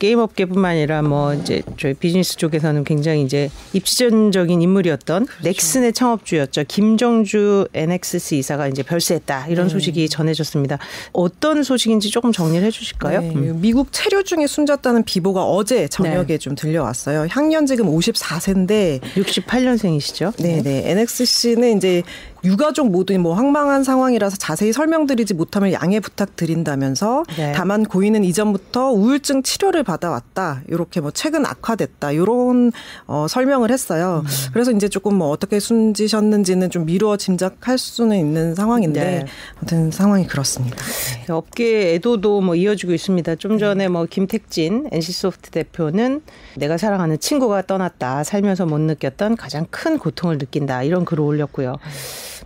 게임 업계뿐만 아니라 뭐 이제 저희 비즈니스 쪽에서는 굉장히 이제 입지전적인 인물이었던 그렇죠. 넥슨의 창업주였죠. 김정주 NXC 이사가 이제 별세했다 이런 네. 소식이 전해졌습니다. 어떤 소식인지 조금 정리를 해 주실까요? 네. 음. 미국 체류 중에 숨졌다는 비보가 어제 저녁에 네. 좀 들려왔어요. 향년 지금 54세인데 68년생이시죠? 네, 네. NXC는 이제 유가족 모두 뭐 황망한 상황이라서 자세히 설명드리지 못하면 양해 부탁드린다면서 네. 다만 고인은 이전부터 우울증 치료를 받아왔다. 이렇게 뭐 최근 악화됐다. 이런 어, 설명을 했어요. 음. 그래서 이제 조금 뭐 어떻게 숨지셨는지는 좀 미루어 짐작할 수는 있는 상황인데 네. 아무튼 상황이 그렇습니다. 네. 업계 애도도 뭐 이어지고 있습니다. 좀 전에 뭐 김택진 NC소프트 대표는 내가 사랑하는 친구가 떠났다. 살면서 못 느꼈던 가장 큰 고통을 느낀다. 이런 글을 올렸고요.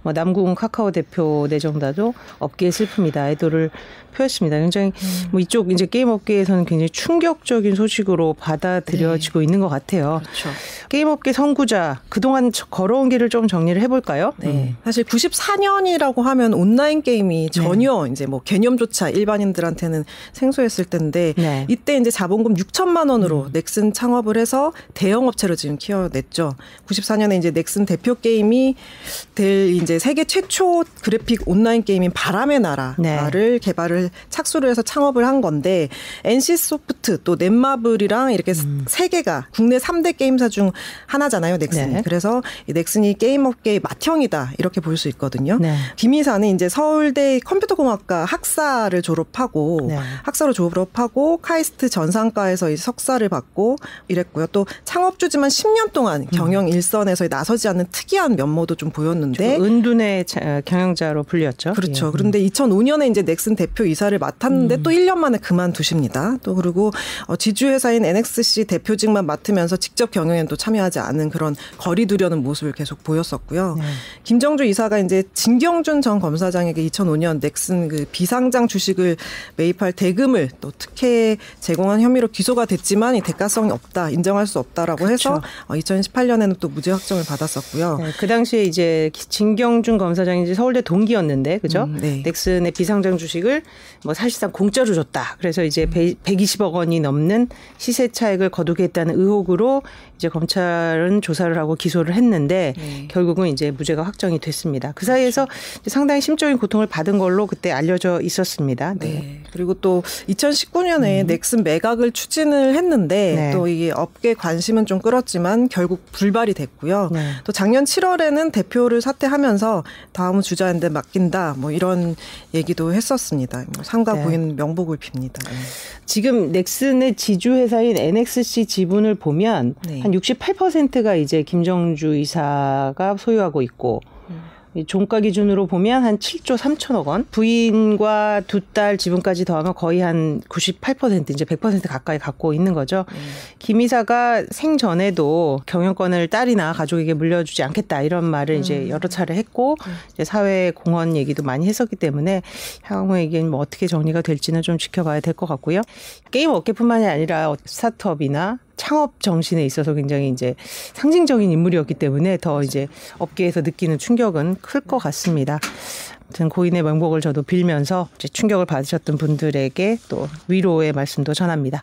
뭐 남궁 카카오 대표 내정자도 업계의 슬픔이다 애도를 표했습니다. 굉장히 음. 뭐 이쪽 이제 게임 업계에서는 굉장히 충격적인 소식으로 받아들여지고 네. 있는 것 같아요. 그렇죠. 게임 업계 선구자 그동안 걸어온 길을 좀 정리를 해볼까요? 네. 음. 사실 94년이라고 하면 온라인 게임이 네. 전혀 네. 이제 뭐 개념조차 일반인들한테는 생소했을 텐데 네. 이때 이제 자본금 6천만 원으로 음. 넥슨 창업을 해서 대형 업체로 지금 키워냈죠. 94년에 이제 넥슨 대표 게임이 될 이제 세계 최초 그래픽 온라인 게임인 바람의 나라를 네. 개발을 착수를 해서 창업을 한 건데 NC 소프트 또 넷마블이랑 이렇게 음. 세 개가 국내 3대 게임사 중 하나잖아요, 넥슨이. 네. 그래서 이 넥슨이 게임 업계의 맏형이다 이렇게 볼 수 있거든요. 네. 김 이사는 이제 서울대 컴퓨터공학과 학사를 졸업하고 네. 학사로 졸업하고 카이스트 전산과에서 석사를 받고 이랬고요. 또 창업주지만 10년 동안 경영 일선에서 나서지 않는 특이한 면모도 좀 보였는데 은둔의 경영자로 불렸죠. 그렇죠. 예. 그런데 2005년에 이제 넥슨 대표 이사를 맡았는데 음. 또 1년 만에 그만두십니다. 또 그리고 어, 지주회사인 NXC 대표직만 맡으면서 직접 경영에는 또 참여하지 않은 그런 거리 두려는 모습을 계속 보였었고요. 네. 김정주 이사가 이제 진경준 전 검사장에게 2005년 넥슨 그 비상장 주식을 매입할 대금을 또 특혜 제공한 혐의로 기소가 됐지만 이 대가성이 없다, 인정할 수 없다라고 해서 그렇죠. 어, 2018년에는 또 무죄 확정을 받았었고요. 네, 그 당시에 이제 진경 준 검사장이 제 서울대 동기였는데, 그죠? 음, 네. 넥슨의 비상장 주식을 뭐 사실상 공짜로 줬다. 그래서 이제 120억 원이 넘는 시세 차익을 거두게 했다는 의혹으로 이제 검찰은 조사를 하고 기소를 했는데 네. 결국은 이제 무죄가 확정이 됐습니다. 그 사이에서 그렇죠. 상당히 심적인 고통을 받은 걸로 그때 알려져 있었습니다. 네. 네. 그리고 또 2019년에 음. 넥슨 매각을 추진을 했는데 네. 또 이게 업계 관심은 좀 끌었지만 결국 불발이 됐고요. 네. 또 작년 7월에는 대표를 사퇴하면서 다음 주자한테 맡긴다 뭐 이런 얘기도 했었습니다. 뭐 상가 네. 부인 명복을 빕니다. 네. 지금 넥슨의 지주 회사인 NXC 지분을 보면 한 68%가 이제 김정주 이사가 소유하고 있고 종가 기준으로 보면 한 7조 3천억 원. 부인과 두 딸 지분까지 더하면 거의 한 98% 이제 100% 가까이 갖고 있는 거죠. 음. 김 이사가 생전에도 경영권을 딸이나 가족에게 물려주지 않겠다 이런 말을 음. 이제 여러 차례 했고 음. 이제 사회 공헌 얘기도 많이 했었기 때문에 향후에 이게 뭐 어떻게 정리가 될지는 좀 지켜봐야 될 것 같고요. 게임 업계뿐만이 아니라 스타트업이나 창업 정신에 있어서 굉장히 이제 상징적인 인물이었기 때문에 더 이제 업계에서 느끼는 충격은 클 것 같습니다. 아무튼 고인의 명복을 저도 빌면서 이제 충격을 받으셨던 분들에게 또 위로의 말씀도 전합니다.